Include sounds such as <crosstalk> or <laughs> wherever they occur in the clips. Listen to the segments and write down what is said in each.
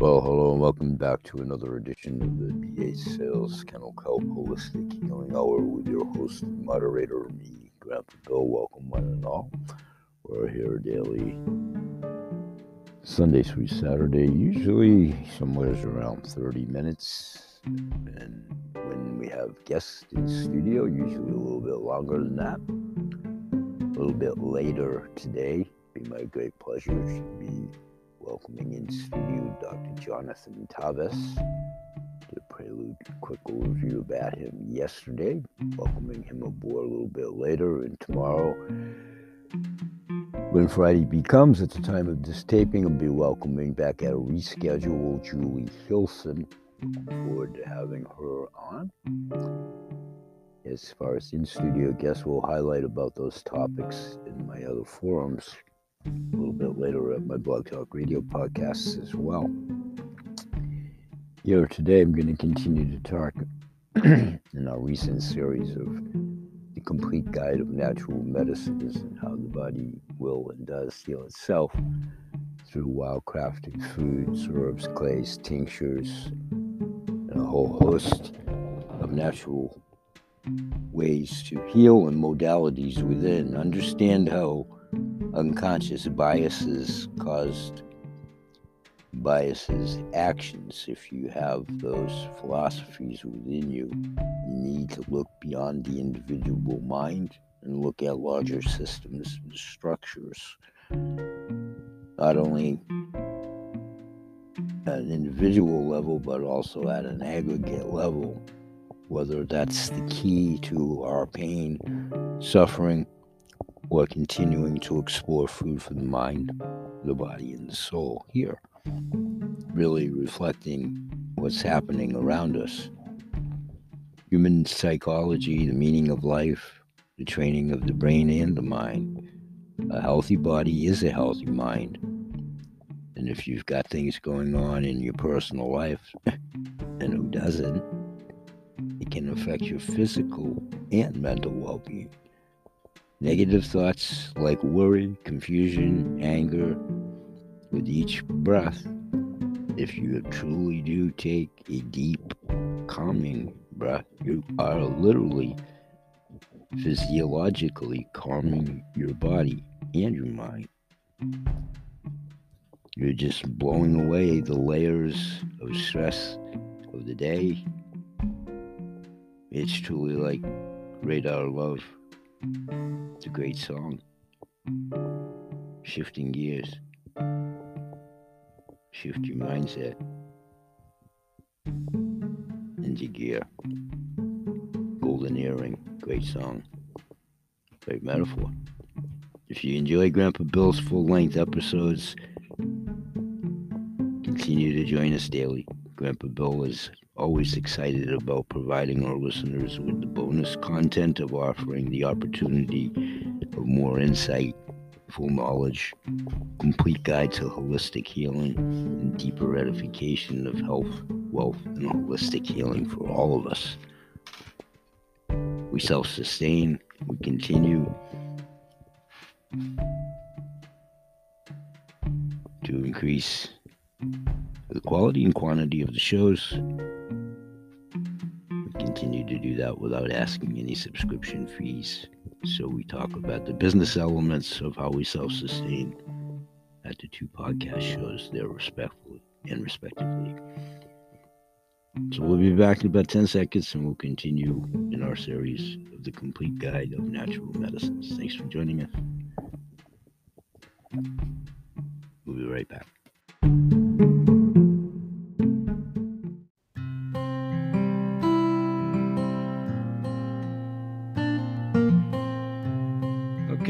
Well, hello and welcome back to another edition of the BH Sales Kennel Kelp Holistic Healing Hour with your host and moderator, me, Grandpa Bill. Welcome, one and all. We're here daily, Sunday through Saturday, usually somewhere around 30 minutes. And when we have guests in studio, usually a little bit longer than that. A little bit later today, be my great pleasure to be welcoming in studio Dr. Jonathan Tavis. Did a prelude, quick overview about him yesterday, welcoming him aboard a little bit later, and tomorrow, when Friday becomes, at the time of this taping, I'll be welcoming back at a reschedule Julie Hilson. Looking forward to having her on. As far as in studio guests, we'll highlight about those topics in my other forums a little bit later at my Blog Talk Radio podcasts as well. Here today, I'm going to continue to talk <clears throat> in our recent series of the complete guide of natural medicines and how the body will and does heal itself through wild crafted foods, herbs, clays, tinctures, and a whole host of natural ways to heal and modalities within. Understand how unconscious biases caused biases actions if you have those philosophies within you you need to look beyond the individual mind and look at larger systems and structures. Not only at an individual level but also at an aggregate level whether that's the key to our pain suffering or continuing to explore food for the mind, the body, and the soul here, really reflecting what's happening around us. Human psychology, the meaning of life, the training of the brain and the mind. A healthy body is a healthy mind. And if you've got things going on in your personal life, <laughs> and who doesn't, it can affect your physical and mental well being. Negative thoughts like worry, confusion, anger, with each breath, if you truly do take a deep, calming breath, you are literally physiologically calming your body and your mind. You're just blowing away the layers of stress of the day. It's truly like radar love. It's a great song. Shifting gears. Shift your mindset into gear. Golden earring. Great song. Great metaphor. If you enjoy Grandpa Bill's full length episodes, continue to join us daily. Grandpa Bill is always excited about providing our listeners with the bonus content of offering the opportunity of more insight, full knowledge, complete guide to holistic healing, and deeper edification of health, wealth, and holistic healing for all of us. We self sustain, we continue to increase the quality and quantity of the shows continue to do that without asking any subscription fees. So we talk about the business elements of how we self sustain at the two podcast shows there respectfully and respectively. So we'll be back in about 10 seconds and we'll continue in our series of the complete guide of natural medicines. Thanks for joining us. We'll be right back.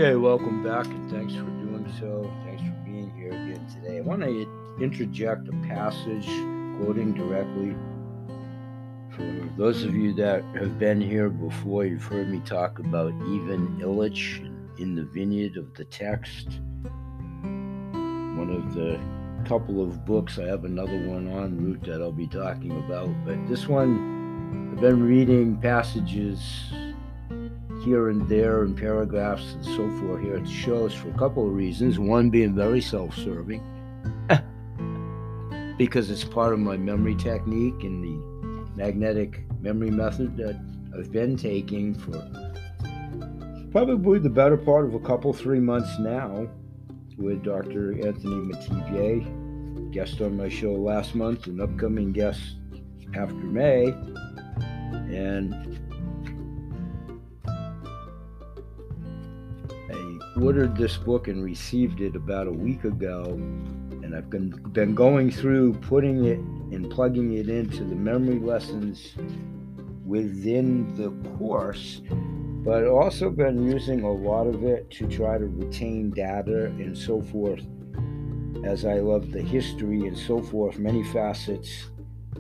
Okay, welcome back, and thanks for doing so. Thanks for being here again today. I want to interject a passage quoting directly for those of you that have been here before. You've heard me talk about Ivan Illich in the Vineyard of the Text. One of the couple of books. I have another one on route that I'll be talking about, but this one, I've been reading passages here and there in paragraphs and so forth here at the shows for a couple of reasons. One being very self serving, <laughs> because it's part of my memory technique and the magnetic memory method that I've been taking for probably the better part of a couple, three months now with Dr. Anthony Metivier, guest on my show last month, an upcoming guest after May. And ordered this book and received it about a week ago. And I've been, been going through putting it and plugging it into the memory lessons within the course but also been using a lot of it to try to retain data and so forth as I love the history and so forth, many facets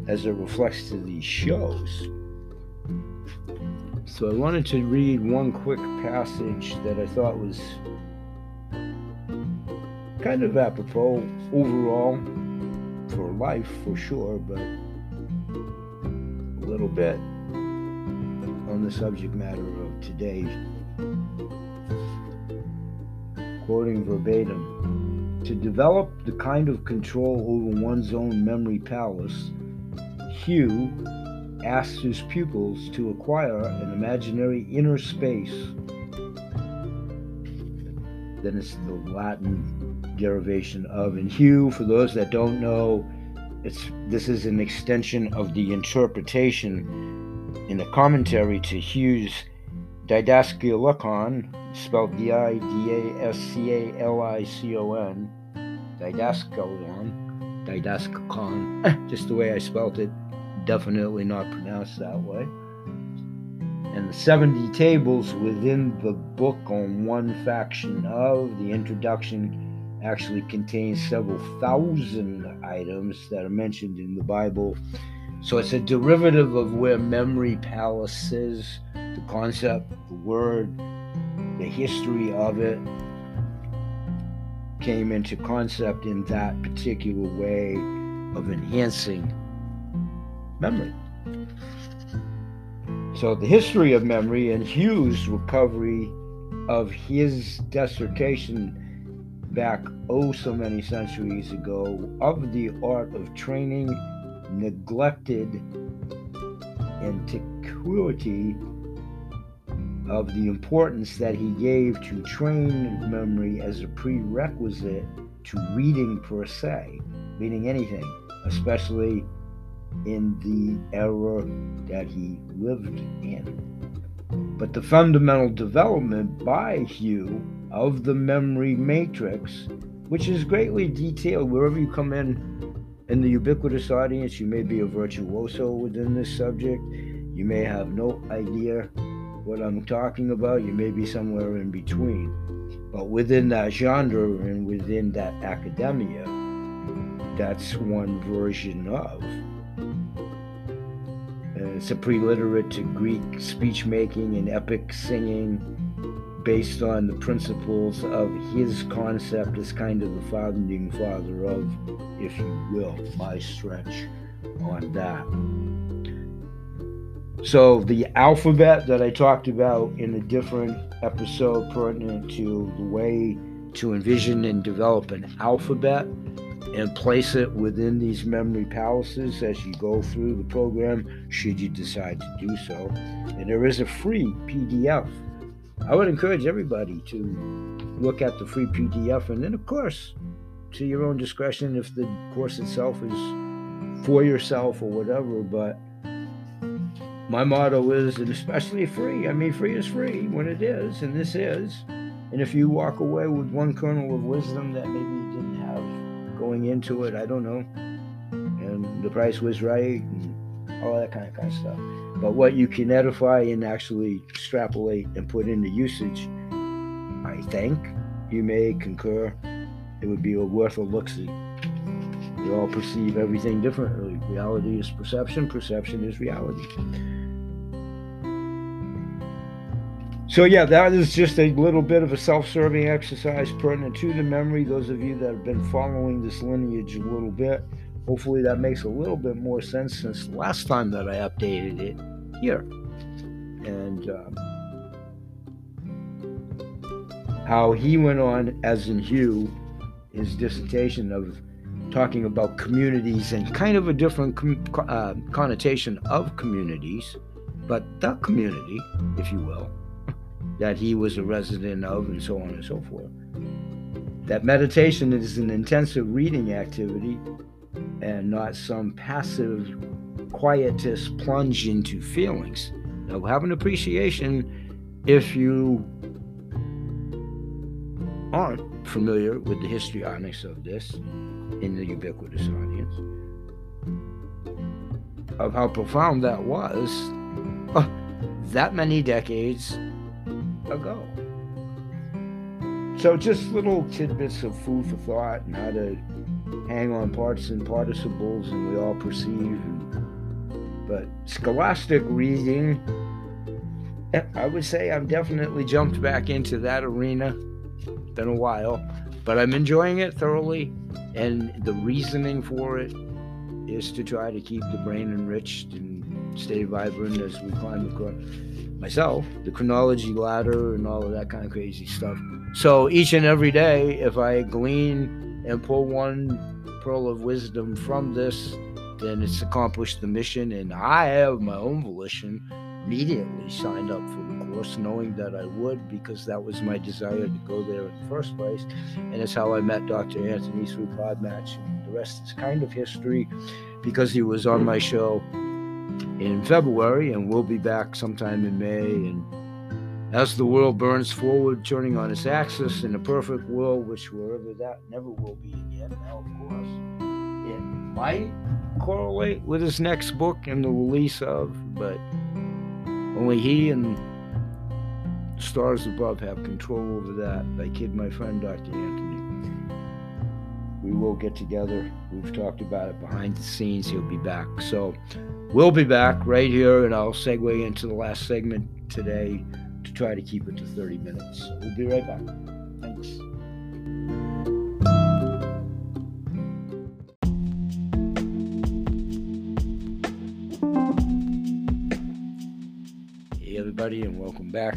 as it reflects to these shows. So I wanted to read one quick passage that I thought was kind of apropos overall for life for sure, but a little bit on the subject matter of today. Quoting verbatim To develop the kind of control over one's own memory palace, Hugh asked his pupils to acquire an imaginary inner space. Then it's the Latin derivation of. And Hugh, for those that don't know, it's this is an extension of the interpretation in a commentary to Hugh's Didascalicon, spelled D I D A S C A L I C O N, Didascalon, Didascalon, <laughs> just the way I spelled it, definitely not pronounced that way. And the 70 tables within the book on one faction of the introduction actually contains several thousand items that are mentioned in the Bible so it's a derivative of where memory palace is, the concept, the word, the history of it came into concept in that particular way of enhancing memory. So the history of memory and Hugh's recovery of his dissertation back oh so many centuries ago of the art of training neglected antiquity of the importance that he gave to train memory as a prerequisite to reading per se, reading anything, especially in the era that he lived in. But the fundamental development by Hugh of the memory matrix, which is greatly detailed wherever you come in in the ubiquitous audience, you may be a virtuoso within this subject. You may have no idea what I'm talking about. You may be somewhere in between. But within that genre and within that academia, that's one version of. And it's a preliterate to Greek speech making and epic singing based on the principles of his concept as kind of the founding father of, if you will, my stretch on that. So, the alphabet that I talked about in a different episode pertinent to the way to envision and develop an alphabet and place it within these memory palaces as you go through the program, should you decide to do so. And there is a free PDF I would encourage everybody to look at the free PDF and then, of course, to your own discretion if the course itself is for yourself or whatever. But my motto is, and especially free, I mean, free is free when it is, and this is. And if you walk away with one kernel of wisdom that maybe you didn't going into it, I don't know, and the price was right, and all that kind of, kind of stuff but what you can edify and actually extrapolate and put into usage, I think you may concur it would be a worth a look see. We all perceive everything differently. Reality is perception, perception is reality. So, yeah, that is just a little bit of a self serving exercise pertinent to the memory. Those of you that have been following this lineage a little bit, hopefully that makes a little bit more sense since last time that I updated it here. And um, how he went on, as in Hugh, his dissertation of talking about communities and kind of a different com- uh, connotation of communities, but the community, if you will, that he was a resident of, and so on and so forth. That meditation is an intensive reading activity and not some passive, quietist plunge into feelings. Now, have an appreciation if you aren't familiar with the histrionics of this in the ubiquitous audience, of how profound that was uh, that many decades ago. So, just little tidbits of food for thought and how to hang on parts and participles, and we all perceive. But scholastic reading, I would say I've definitely jumped back into that arena. Been a while, but I'm enjoying it thoroughly, and the reasoning for it is to try to keep the brain enriched and stay vibrant as we climb across myself the chronology ladder and all of that kind of crazy stuff. So each and every day, if I glean and pull one pearl of wisdom from this, then it's accomplished the mission, and I have my own volition immediately signed up for the course, knowing that I would because that was my desire to go there in the first place. And it's how I met Dr. Anthony through Podmatch. And the rest is kind of history because he was on my show in February and we'll be back sometime in May. And as the world burns forward, turning on its axis in a perfect world, which wherever that never will be again, now, of course, it might correlate with his next book and the release of, but only he and stars above have control over that. I kid my friend Dr. Anthony. We will get together. We've talked about it behind the scenes. He'll be back. So we'll be back right here, and I'll segue into the last segment today to try to keep it to 30 minutes. So we'll be right back. Thanks. Hey, everybody, and welcome back.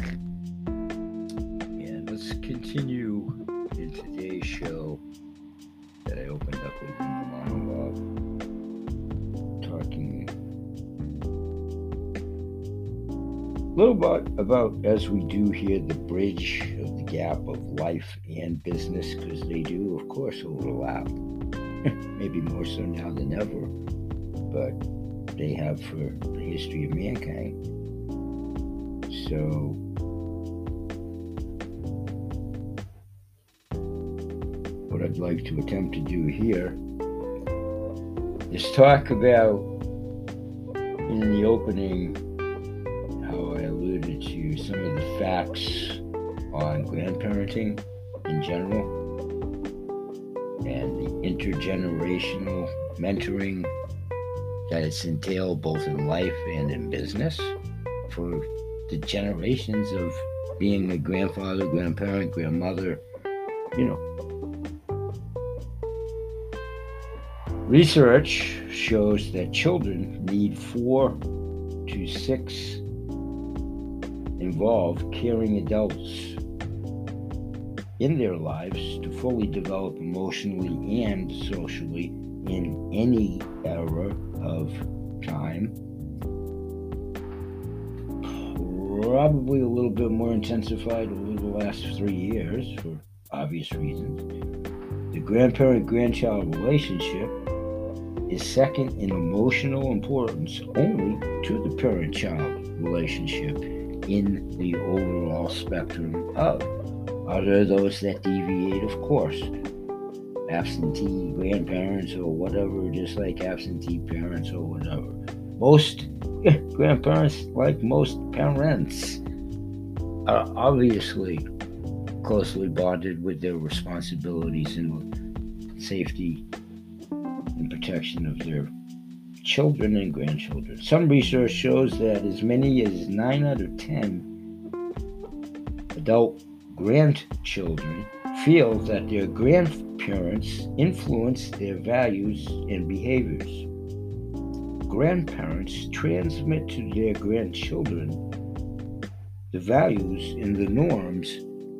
Little bit about, as we do here, the bridge of the gap of life and business, because they do, of course, overlap. <laughs> Maybe more so now than ever, but they have for the history of mankind. So, what I'd like to attempt to do here is talk about in the opening some of the facts on grandparenting in general and the intergenerational mentoring that it's entailed both in life and in business for the generations of being a grandfather, grandparent, grandmother, you know. Research shows that children need four to six involved caring adults in their lives to fully develop emotionally and socially in any era of time. Probably a little bit more intensified over the last three years for obvious reasons. The grandparent grandchild relationship is second in emotional importance only to the parent child relationship in the overall spectrum of. Are there those that deviate? Of course. Absentee grandparents or whatever, just like absentee parents or whatever. Most eh, grandparents, like most parents, are obviously closely bonded with their responsibilities in safety and protection of their children and grandchildren. Some research shows that as many as 9 out of 10 adult grandchildren feel that their grandparents influence their values and behaviors. Grandparents transmit to their grandchildren the values and the norms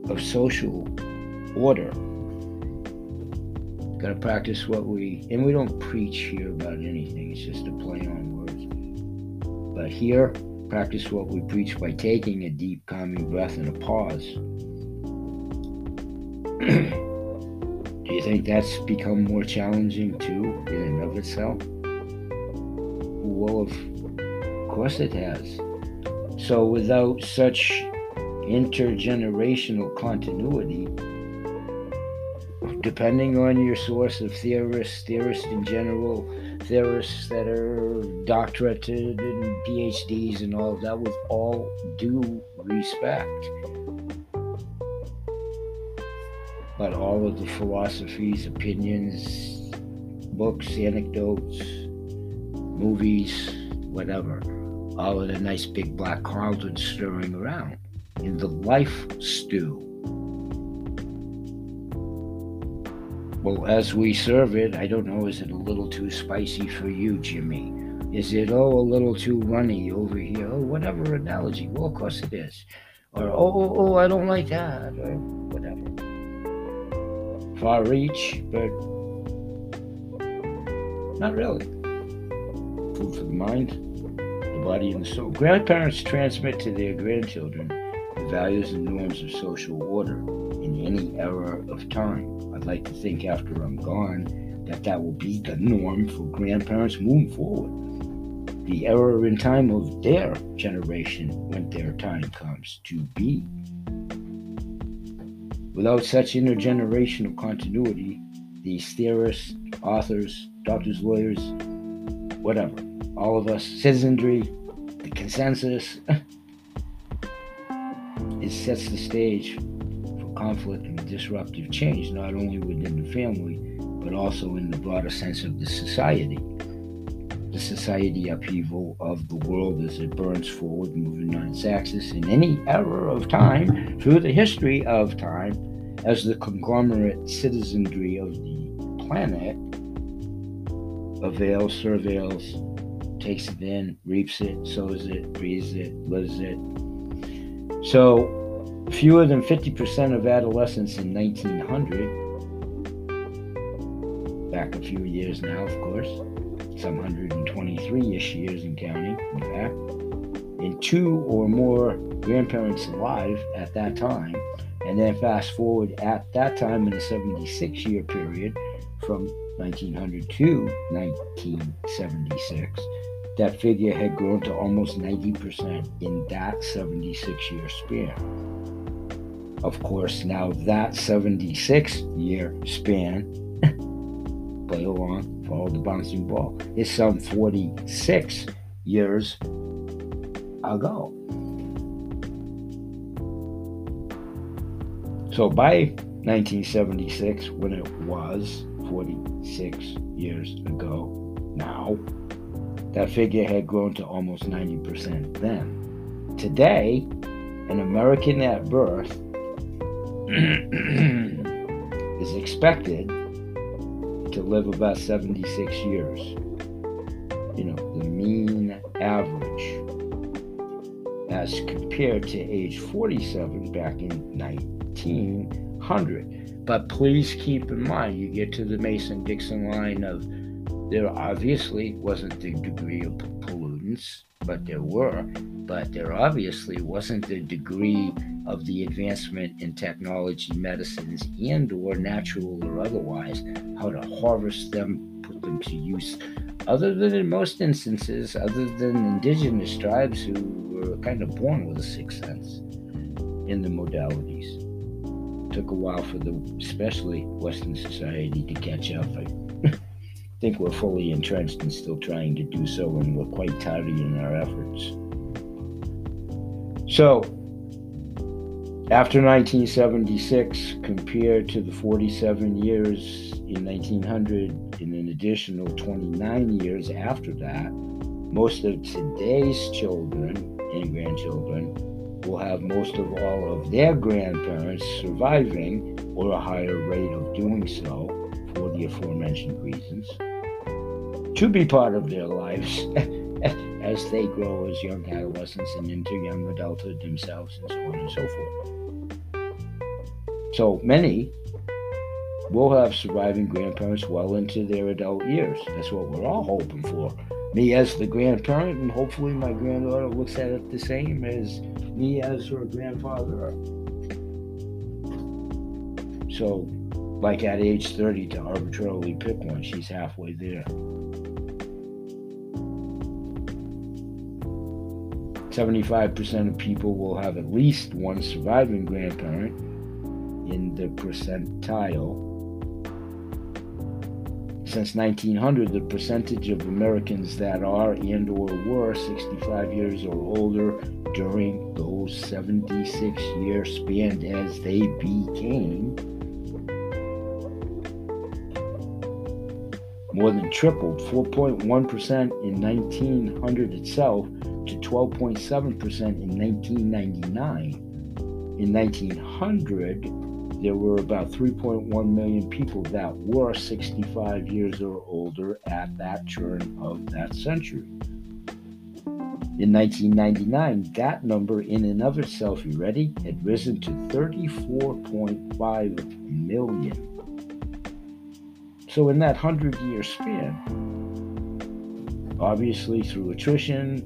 of social order. Gotta practice what we, and we don't preach here about anything, it's just a play on words. But here, practice what we preach by taking a deep, calming breath and a pause. <clears throat> Do you think that's become more challenging too, in and of itself? Well, of course it has. So, without such intergenerational continuity, depending on your source of theorists, theorists in general, theorists that are doctorated and PhDs and all of that, with all due respect. But all of the philosophies, opinions, books, anecdotes, movies, whatever, all of the nice big black cauldrons stirring around in the life stew Well, as we serve it, I don't know, is it a little too spicy for you, Jimmy? Is it, oh, a little too runny over here? Oh, whatever analogy. Well, of course it is. Or, oh, oh, oh I don't like that, or whatever. Far reach, but not really. Food for the mind, the body, and the soul. Grandparents transmit to their grandchildren the values and norms of social order any era of time. I'd like to think after I'm gone that that will be the norm for grandparents moving forward. The era in time of their generation when their time comes to be. Without such intergenerational continuity, these theorists, authors, doctors, lawyers, whatever, all of us, citizenry, the consensus, <laughs> it sets the stage conflict and disruptive change, not only within the family, but also in the broader sense of the society. The society upheaval of the world as it burns forward, moving on its axis in any era of time through the history of time, as the conglomerate citizenry of the planet avails, surveils, takes it in, reaps it, sows it, breathes it, lives it. So Fewer than 50% of adolescents in 1900, back a few years now, of course, some 123 ish years in counting, in fact, and two or more grandparents alive at that time, and then fast forward at that time in a 76 year period from 1900 to 1976, that figure had grown to almost 90% in that 76 year span. Of course, now that 76 year span, <laughs> play along, follow the bouncing ball, is some 46 years ago. So by 1976, when it was 46 years ago now, that figure had grown to almost 90% then. Today, an American at birth <clears throat> is expected to live about 76 years. You know, the mean average as compared to age 47 back in 1900. But please keep in mind, you get to the Mason Dixon line of there obviously wasn't the degree of pollutants, but there were, but there obviously wasn't the degree of the advancement in technology, medicines, and or natural or otherwise, how to harvest them, put them to use. Other than in most instances, other than indigenous tribes who were kind of born with a sixth sense in the modalities. took a while for the, especially Western society, to catch up. I think we're fully entrenched and still trying to do so, and we're quite tardy in our efforts. So, after 1976, compared to the 47 years in 1900 and an additional 29 years after that, most of today's children and grandchildren will have most of all of their grandparents surviving or a higher rate of doing so for the aforementioned reasons to be part of their lives <laughs> as they grow as young adolescents and into young adulthood themselves and so on and so forth. So many we'll have surviving grandparents well into their adult years. That's what we're all hoping for. Me as the grandparent, and hopefully my granddaughter looks at it the same as me as her grandfather. So, like at age 30, to arbitrarily pick one, she's halfway there. 75% of people will have at least one surviving grandparent in the percentile. Since 1900, the percentage of Americans that are and or were 65 years or older during those 76 year span as they became more than tripled 4.1% in 1900 itself to 12.7% in 1999. In 1900, there were about 3.1 million people that were 65 years or older at that turn of that century. In 1999, that number in and of itself, you ready, had risen to 34.5 million. So, in that 100 year span, obviously through attrition,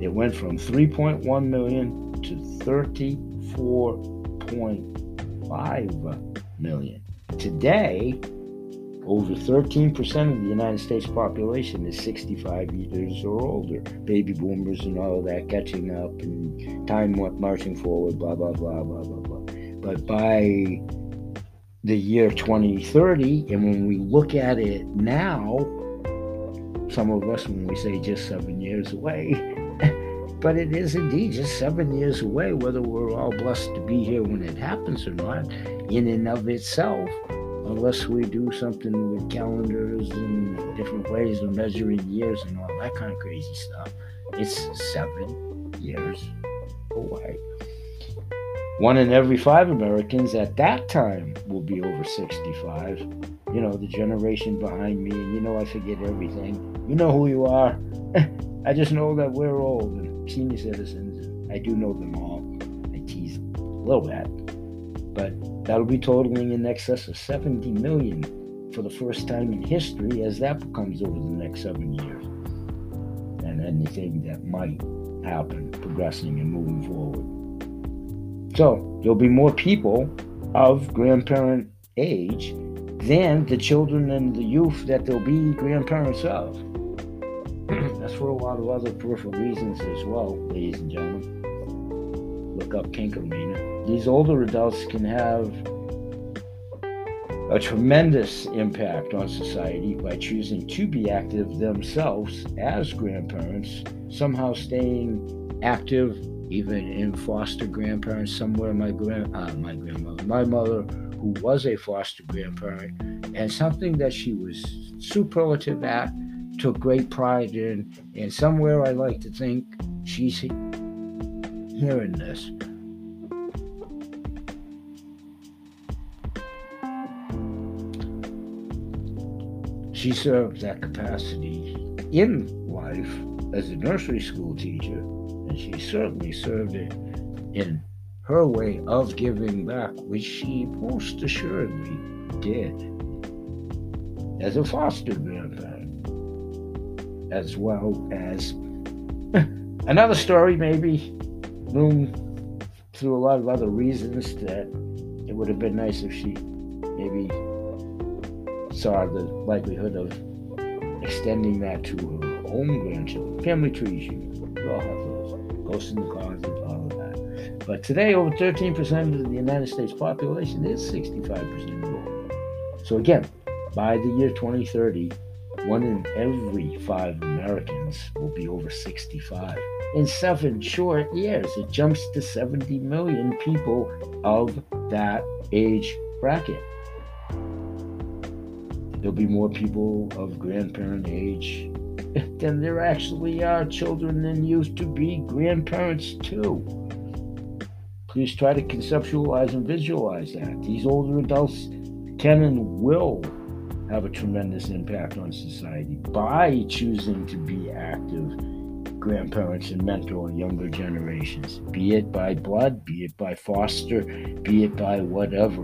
it went from 3.1 million to 34.5 million. Today, over 13% of the United States population is 65 years or older. Baby boomers and all of that catching up and time marching forward, blah, blah, blah, blah, blah, blah. But by the year 2030, and when we look at it now, some of us, when we say just seven years away, <laughs> but it is indeed just seven years away, whether we're all blessed to be here when it happens or not, in and of itself, unless we do something with calendars and different ways of measuring years and all that kind of crazy stuff. It's seven years away. One in every five Americans at that time will be over 65. You know, the generation behind me, and you know, I forget everything. You know who you are. <laughs> I just know that we're old and senior citizens. I do know them all. I tease a little bit, but that'll be totaling in excess of 70 million for the first time in history as that becomes over the next seven years. And anything that might happen progressing and moving forward. So there'll be more people of grandparent age than the children and the youth that they'll be grandparents of. <clears throat> That's for a lot of other peripheral reasons as well, ladies and gentlemen. Look up Kinkermania. These older adults can have a tremendous impact on society by choosing to be active themselves as grandparents, somehow staying active even in foster grandparents somewhere my grand uh, my grandmother my mother who was a foster grandparent and something that she was superlative at took great pride in, and somewhere I like to think she's hearing this. She served that capacity in life as a nursery school teacher, she certainly served it in her way of giving back, which she most assuredly did as a foster grandparent as well as <laughs> another story, maybe loom through a lot of other reasons that it would have been nice if she maybe saw the likelihood of extending that to her own grandchildren. Family trees, you those. Ghosts in the closet, all of that. But today, over 13% of the United States population is 65% old. So again, by the year 2030, one in every five Americans will be over 65. In seven short years, it jumps to 70 million people of that age bracket. There'll be more people of grandparent age than there actually are children and youth to be grandparents too. Please try to conceptualize and visualize that. These older adults can and will have a tremendous impact on society by choosing to be active grandparents and mentor younger generations, be it by blood, be it by foster, be it by whatever.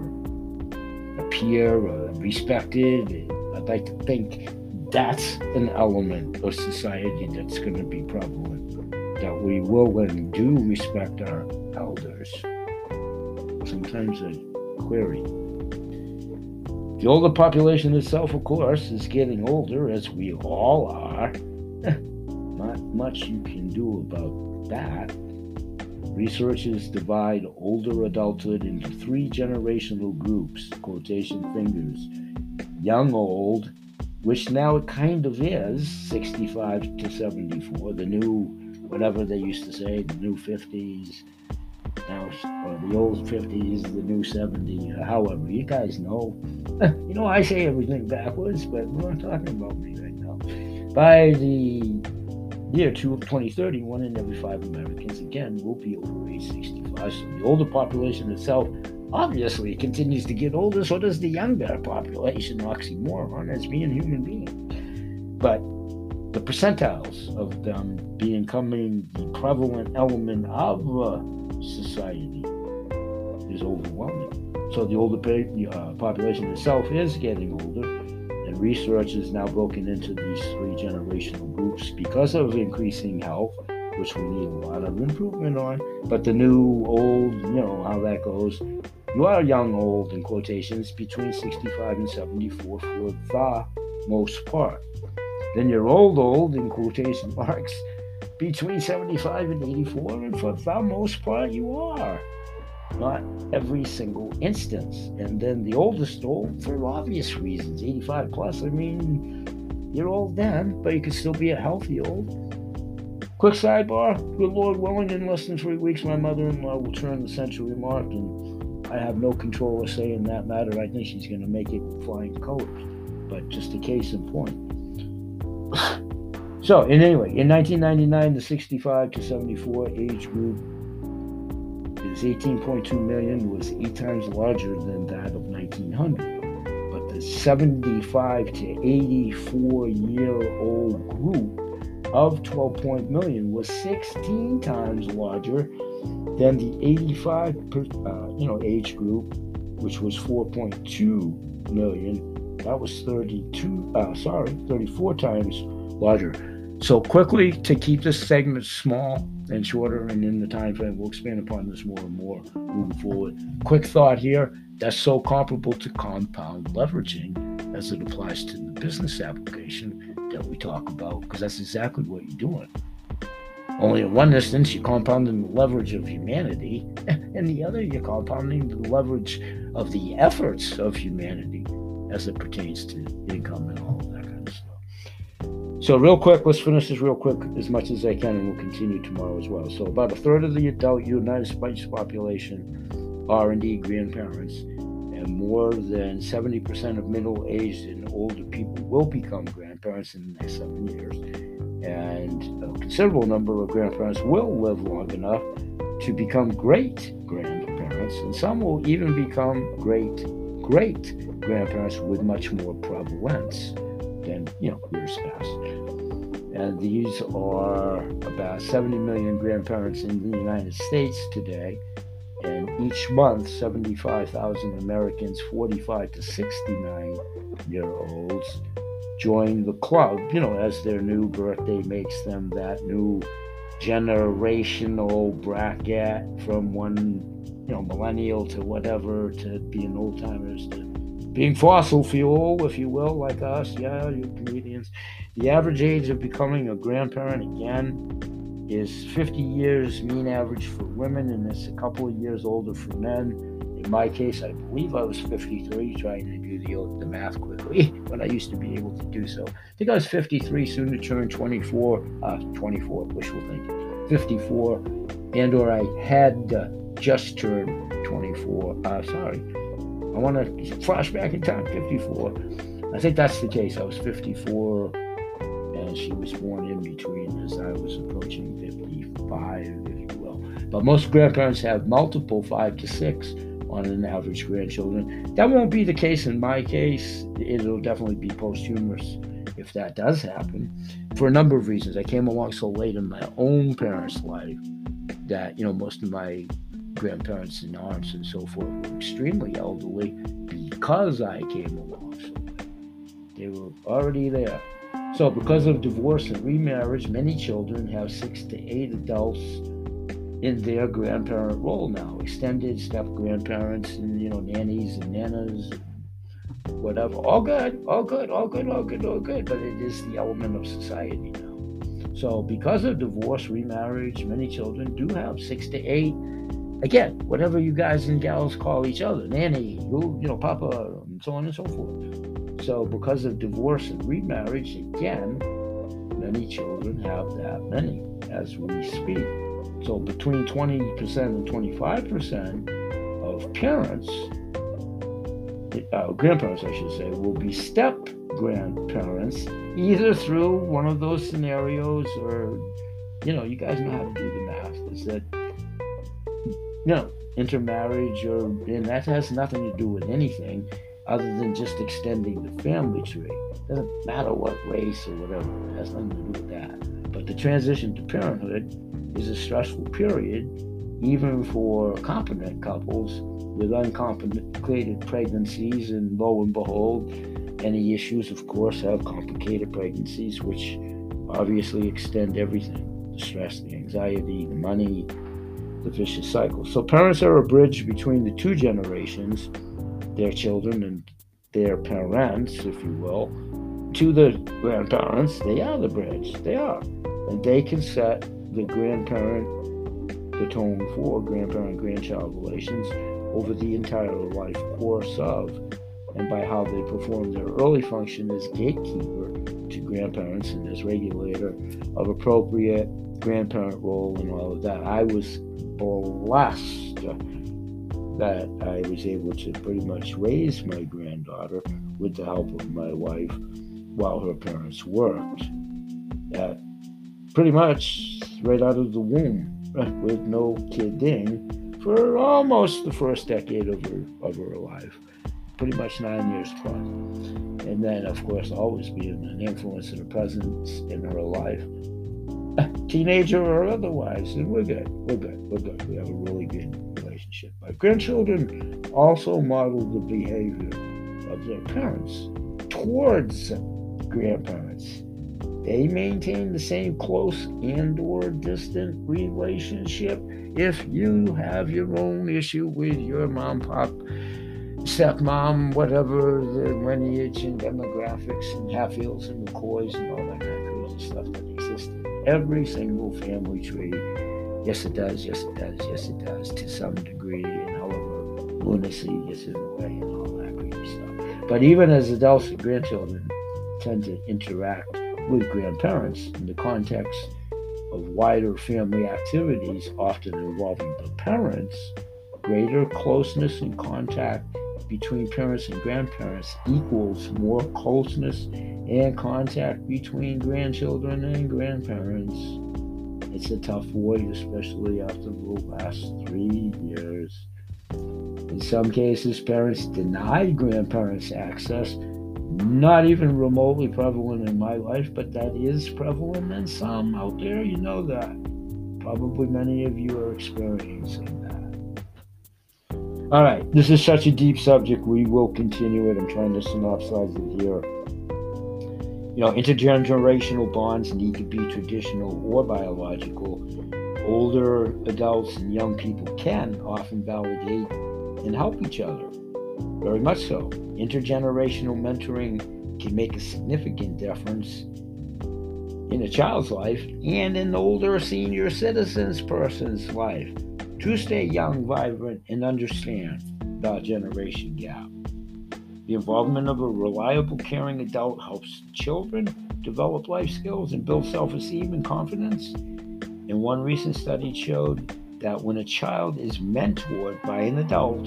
appear uh, respected. I'd like to think that's an element of society that's going to be prevalent. That we will and do respect our elders. Sometimes a query. The older population itself, of course, is getting older, as we all are. <laughs> Not much you can do about that. Researchers divide older adulthood into three generational groups, quotation fingers. Young old, which now it kind of is 65 to 74, the new, whatever they used to say, the new 50s, now, or the old 50s, the new 70s, however, you guys know. <laughs> you know, I say everything backwards, but we're not talking about me right now. By the year 2030, one in every five Americans, again, will be over age 65. So the older population itself obviously it continues to get older, so does the younger population, oxymoron, as being human beings. But the percentiles of them becoming the prevalent element of uh, society is overwhelming. So the older uh, population itself is getting older, and research is now broken into these three generational groups because of increasing health, which we need a lot of improvement on. But the new, old, you know how that goes. You are young, old, in quotations, between 65 and 74 for the most part. Then you're old, old, in quotation marks, between 75 and 84, and for the most part, you are. Not every single instance. And then the oldest old, for obvious reasons, 85 plus. I mean, you're old then, but you can still be a healthy old. Quick sidebar good Lord willing, in less than three weeks, my mother in law will turn the century mark, and I have no control or say in that matter. I think she's going to make it flying colors. But just a case in point. So, in anyway, in 1999, the 65 to 74 age group is 18.2 million, was eight times larger than that of 1900. But the 75 to 84 year old group of 12 million was 16 times larger than the 85 per, uh, you know age group, which was 4.2 million. That was 32. Uh, sorry, 34 times larger. So quickly to keep this segment small and shorter and in the time frame, we'll expand upon this more and more moving forward. Quick thought here, that's so comparable to compound leveraging as it applies to the business application that we talk about, because that's exactly what you're doing. Only in one instance, you're compounding the leverage of humanity, <laughs> and the other, you're compounding the leverage of the efforts of humanity as it pertains to income and all of that. Kind of stuff. So, real quick, let's finish this real quick as much as I can, and we'll continue tomorrow as well. So, about a third of the adult United States population are indeed grandparents, and more than 70% of middle aged and older people will become grandparents in the next seven years. And a considerable number of grandparents will live long enough to become great grandparents, and some will even become great great grandparents with much more prevalence than you know years past and these are about 70 million grandparents in the United States today. And each month, 75,000 Americans, 45 to 69 year olds, join the club, you know, as their new birthday makes them that new generational bracket from one, you know, millennial to whatever to being old timers to being fossil fuel, if you will, like us. Yeah, you comedians. The average age of becoming a grandparent again is 50 years mean average for women, and it's a couple of years older for men. In my case, I believe I was 53, trying to do the, the math quickly <laughs> when I used to be able to do so. I think I was 53, soon to turn 24, uh, 24, wishful thinking, 54, and or I had uh, just turned 24. Uh, sorry, I want to flash back in time, 54. I think that's the case. I was 54 and she was born in between as I was approaching 55, if you will. But most grandparents have multiple five to six on an average grandchildren. That won't be the case in my case. It'll definitely be posthumous if that does happen for a number of reasons. I came along so late in my own parents' life that, you know, most of my grandparents and aunts and so forth were extremely elderly because I came along so late. They were already there. So, because of divorce and remarriage, many children have six to eight adults in their grandparent role now, extended step grandparents and you know nannies and nanas, whatever. All good, all good, all good, all good, all good. But it is the element of society now. So, because of divorce, remarriage, many children do have six to eight. Again, whatever you guys and gals call each other, nanny, you, you know, papa, and so on and so forth. So, because of divorce and remarriage, again, many children have that many as we speak. So between 20% and 25% of parents, uh, grandparents, I should say, will be step grandparents, either through one of those scenarios or, you know, you guys know how to do the math. Is that, you know, intermarriage or, and that has nothing to do with anything other than just extending the family tree. Doesn't matter what race or whatever, it has nothing to do with that. But the transition to parenthood is a stressful period, even for competent couples with uncomplicated pregnancies. And lo and behold, any issues, of course, have complicated pregnancies, which obviously extend everything the stress, the anxiety, the money, the vicious cycle. So, parents are a bridge between the two generations, their children and their parents, if you will, to the grandparents. They are the bridge. They are. And they can set the grandparent, the tone for grandparent grandchild relations over the entire life course of, and by how they perform their early function as gatekeeper to grandparents and as regulator of appropriate grandparent role and all of that. I was blessed that I was able to pretty much raise my granddaughter with the help of my wife while her parents worked. At pretty much right out of the womb with no kidding for almost the first decade of her of her life, pretty much nine years plus. And then, of course, always being an influence and a presence in her life, teenager or otherwise. And we're good. We're good. We're good. We have a really good relationship. My grandchildren also model the behavior of their parents towards grandparents they maintain the same close and or distant relationship? If you have your own issue with your mom pop stepmom whatever the lineage and demographics and Hatfields and McCoys and all that kind of stuff that exists in every single family tree yes it does yes it does yes it does to some degree and however lunacy gets in the way and all that crazy stuff. But even as adults and grandchildren tend to interact with grandparents in the context of wider family activities, often involving the parents, greater closeness and contact between parents and grandparents equals more closeness and contact between grandchildren and grandparents. It's a tough void, especially after the last three years. In some cases, parents denied grandparents access not even remotely prevalent in my life, but that is prevalent in some out there. You know that. Probably many of you are experiencing that. All right, this is such a deep subject. We will continue it. I'm trying to synopsize it here. You know, intergenerational bonds need to be traditional or biological. Older adults and young people can often validate and help each other very much so. Intergenerational mentoring can make a significant difference in a child's life and in older senior citizens person's life to stay young, vibrant, and understand the generation gap. The involvement of a reliable, caring adult helps children develop life skills and build self esteem and confidence. And one recent study showed that when a child is mentored by an adult,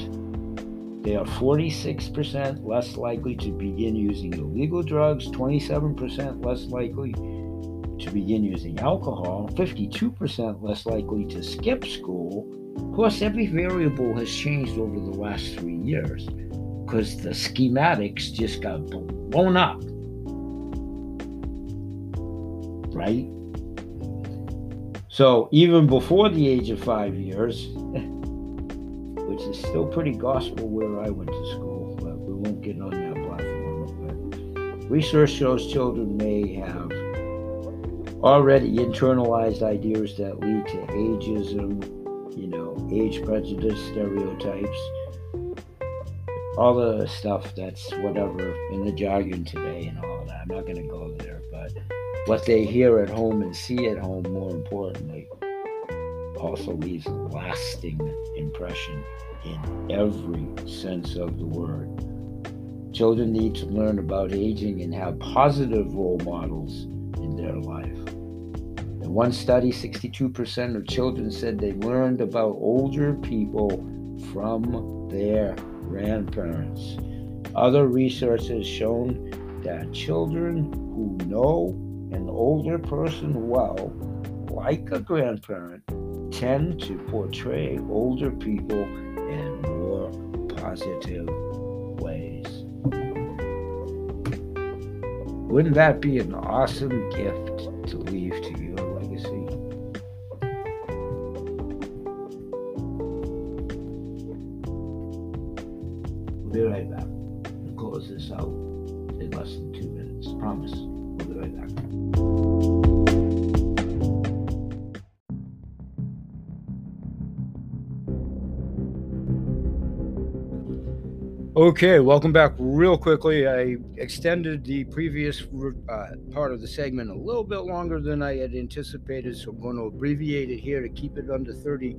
they are 46% less likely to begin using illegal drugs, 27% less likely to begin using alcohol, 52% less likely to skip school. Of course, every variable has changed over the last three years because the schematics just got blown up. Right? So, even before the age of five years, <laughs> is still pretty gospel where I went to school, but we won't get on that platform. But research shows children may have already internalized ideas that lead to ageism, you know, age prejudice, stereotypes, all the stuff that's whatever in the jargon today and all that. I'm not going to go there, but what they hear at home and see at home, more importantly, also leaves a lasting impression in every sense of the word. Children need to learn about aging and have positive role models in their life. In one study, 62% of children said they learned about older people from their grandparents. Other research has shown that children who know an older person well, like a grandparent, tend to portray older people in more positive ways. Wouldn't that be an awesome gift to leave to Okay, welcome back. Real quickly, I extended the previous uh, part of the segment a little bit longer than I had anticipated, so I'm going to abbreviate it here to keep it under 30.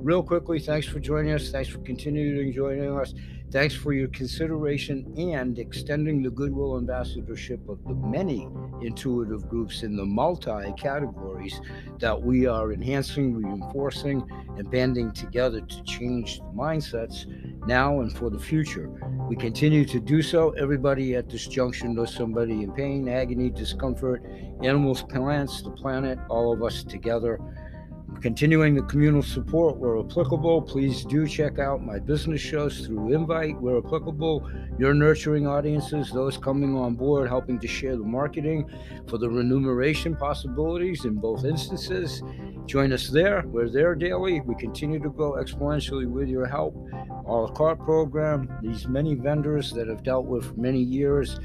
Real quickly, thanks for joining us. Thanks for continuing joining us. Thanks for your consideration and extending the goodwill ambassadorship of the many intuitive groups in the multi categories that we are enhancing, reinforcing, and banding together to change the mindsets now and for the future. We continue to do so. Everybody at this junction knows somebody in pain, agony, discomfort, animals, plants, the planet, all of us together. Continuing the communal support where applicable, please do check out my business shows through Invite where applicable. Your nurturing audiences, those coming on board, helping to share the marketing for the remuneration possibilities in both instances. Join us there. We're there daily. We continue to grow exponentially with your help. Our cart program, these many vendors that have dealt with for many years,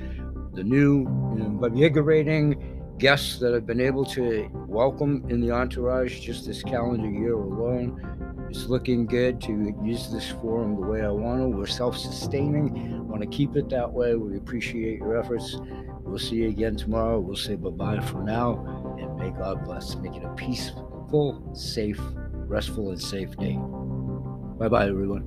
the new invigorating guests that I've been able to welcome in the entourage just this calendar year alone. It's looking good to use this forum the way I want to. We're self sustaining. want to keep it that way. We appreciate your efforts. We'll see you again tomorrow. We'll say bye bye for now and may God bless. Make it a peaceful, safe, restful, and safe day. Bye bye, everyone.